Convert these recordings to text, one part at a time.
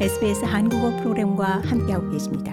SBS 한국어 프로그램과 함께하고 계십니다.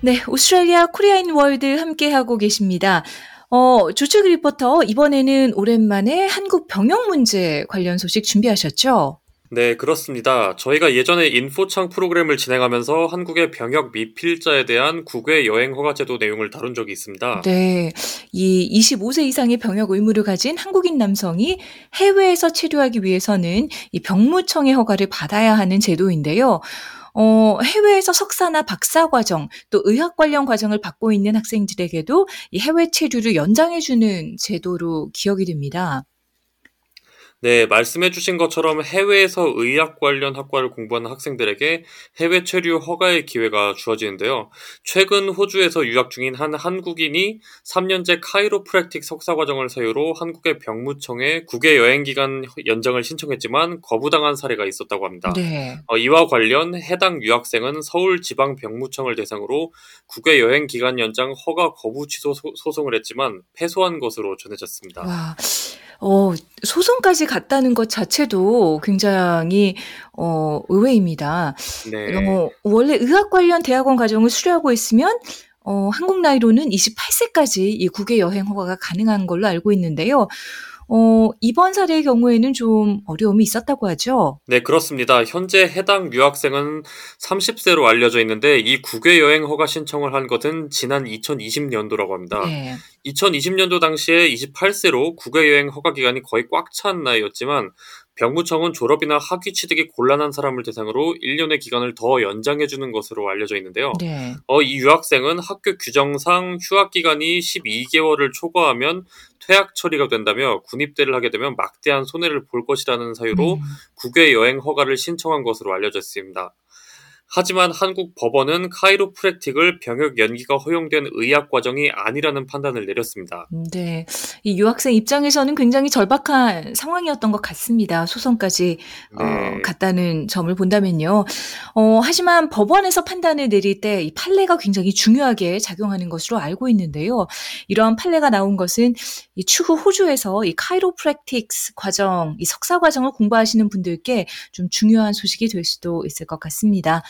네, Australia Korea and World 함께하고 계십니다. 어, 조철 리포터, 이번에는 오랜만에 한국 병역 문제 관련 소식 준비하셨죠? 네, 그렇습니다. 저희가 예전에 info창 프로그램을 진행하면서 한국의 병역 미필자에 대한 국외 여행 허가 제도 내용을 다룬 적이 있습니다. 네. 이 25세 이상의 병역 의무를 가진 한국인 남성이 해외에서 치료하기 위해서는 이 병무청의 허가를 받아야 하는 제도인데요. 어, 해외에서 석사나 박사 과정, 또 의학 관련 과정을 받고 있는 학생들에게도 이 해외 체류를 연장해주는 제도로 기억이 됩니다. 네, 말씀해주신 것처럼 해외에서 의학 관련 학과를 공부하는 학생들에게 해외 체류 허가의 기회가 주어지는데요. 최근 호주에서 유학 중인 한 한국인이 3년제 카이로프랙틱 석사 과정을 사유로 한국의 병무청에 국외 여행 기간 연장을 신청했지만 거부당한 사례가 있었다고 합니다. 네. 어, 이와 관련 해당 유학생은 서울 지방 병무청을 대상으로 국외 여행 기간 연장 허가 거부 취소 소송을 했지만 패소한 것으로 전해졌습니다. 와. 어, 소송까지 갔다는 것 자체도 굉장히 어, 의외입니다. 네. 어, 원래 의학 관련 대학원 과정을 수료하고 있으면 어, 한국 나이로는 28세까지 이 국외 여행 허가가 가능한 걸로 알고 있는데요. 어, 이번 사례의 경우에는 좀 어려움이 있었다고 하죠? 네, 그렇습니다. 현재 해당 유학생은 30세로 알려져 있는데 이 국외 여행 허가 신청을 한 것은 지난 2020년도라고 합니다. 네. 2020년도 당시에 28세로 국외 여행 허가 기간이 거의 꽉 찬 나이였지만 병무청은 졸업이나 학위 취득이 곤란한 사람을 대상으로 1년의 기간을 더 연장해 주는 것으로 알려져 있는데요. 네. 어, 이 유학생은 학교 규정상 휴학 기간이 12개월을 초과하면 퇴학 처리가 된다며 군입대를 하게 되면 막대한 손해를 볼 것이라는 사유로 음. 국외 여행 허가를 신청한 것으로 알려졌습니다. 하지만 한국 법원은 카이로프랙틱을 병역 연기가 허용된 의학 과정이 아니라는 판단을 내렸습니다. 네. 이 유학생 입장에서는 굉장히 절박한 상황이었던 것 같습니다. 소송까지 어, 네. 갔다는 점을 본다면요. 어, 하지만 법원에서 판단을 내릴 때 이 판례가 굉장히 중요하게 작용하는 것으로 알고 있는데요. 이러한 판례가 나온 것은 이 추후 호주에서 이 카이로프랙틱스 과정, 이 석사 과정을 공부하시는 분들께 좀 중요한 소식이 될 수도 있을 것 같습니다.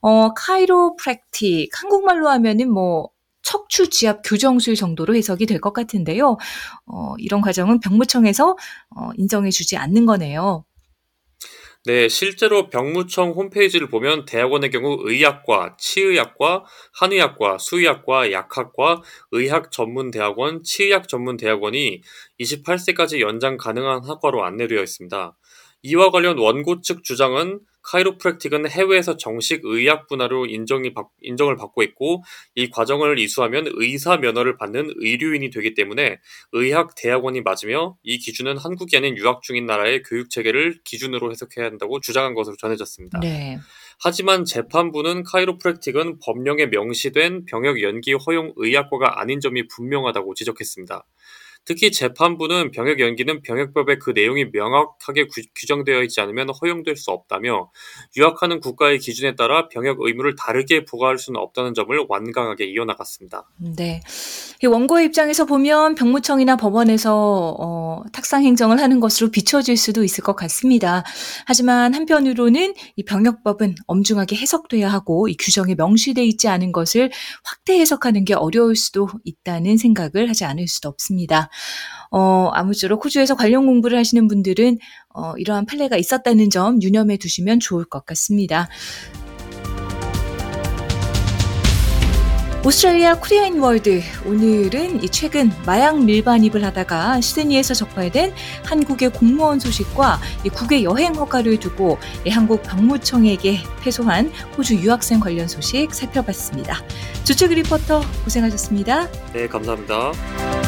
어, 카이로프랙틱 한국말로 하면은 뭐 척추 지압 교정술 정도로 해석이 될 것 같은데요. 어, 이런 과정은 병무청에서 어, 인정해주지 않는 거네요. 네, 실제로 병무청 홈페이지를 보면 대학원의 경우 의학과, 치의학과, 한의학과, 수의학과, 약학과, 의학 전문 대학원, 치의학 전문 대학원이 28세까지 연장 가능한 학과로 안내되어 있습니다. 이와 관련 원고 측 주장은 카이로프랙틱은 해외에서 정식 의학 분야로 인정이 받, 인정을 받고 있고 이 과정을 이수하면 의사 면허를 받는 의료인이 되기 때문에 의학 대학원이 맞으며 이 기준은 한국이 아닌 유학 중인 나라의 교육 체계를 기준으로 해석해야 한다고 주장한 것으로 전해졌습니다. 네. 하지만 재판부는 카이로프랙틱은 법령에 명시된 병역 연기 허용 의학과가 아닌 점이 분명하다고 지적했습니다. 특히 재판부는 병역 연기는 병역법에 그 내용이 명확하게 구, 규정되어 있지 않으면 허용될 수 없다며 유학하는 국가의 기준에 따라 병역 의무를 다르게 부과할 수는 없다는 점을 완강하게 이어나갔습니다. 네. 이 원고의 입장에서 보면 병무청이나 법원에서 어, 탁상 행정을 하는 것으로 비춰질 수도 있을 것 같습니다. 하지만 한편으로는 이 병역법은 엄중하게 해석돼야 하고 이 규정에 명시돼 있지 않은 것을 확대 해석하는 게 어려울 수도 있다는 생각을 하지 않을 수도 없습니다. 어, 아무쪼록 호주에서 관련 공부를 하시는 분들은 어, 이러한 판례가 있었다는 점 유념해 두시면 좋을 것 같습니다. Australia Korea and World 오늘은 이 최근 마약 밀반입을 하다가 시드니에서 적발된 한국의 공무원 소식과 이 국외 여행 허가를 두고 이 한국 병무청에게 패소한 호주 유학생 관련 소식 살펴봤습니다. 조철 리포터 고생하셨습니다. 네, 감사합니다.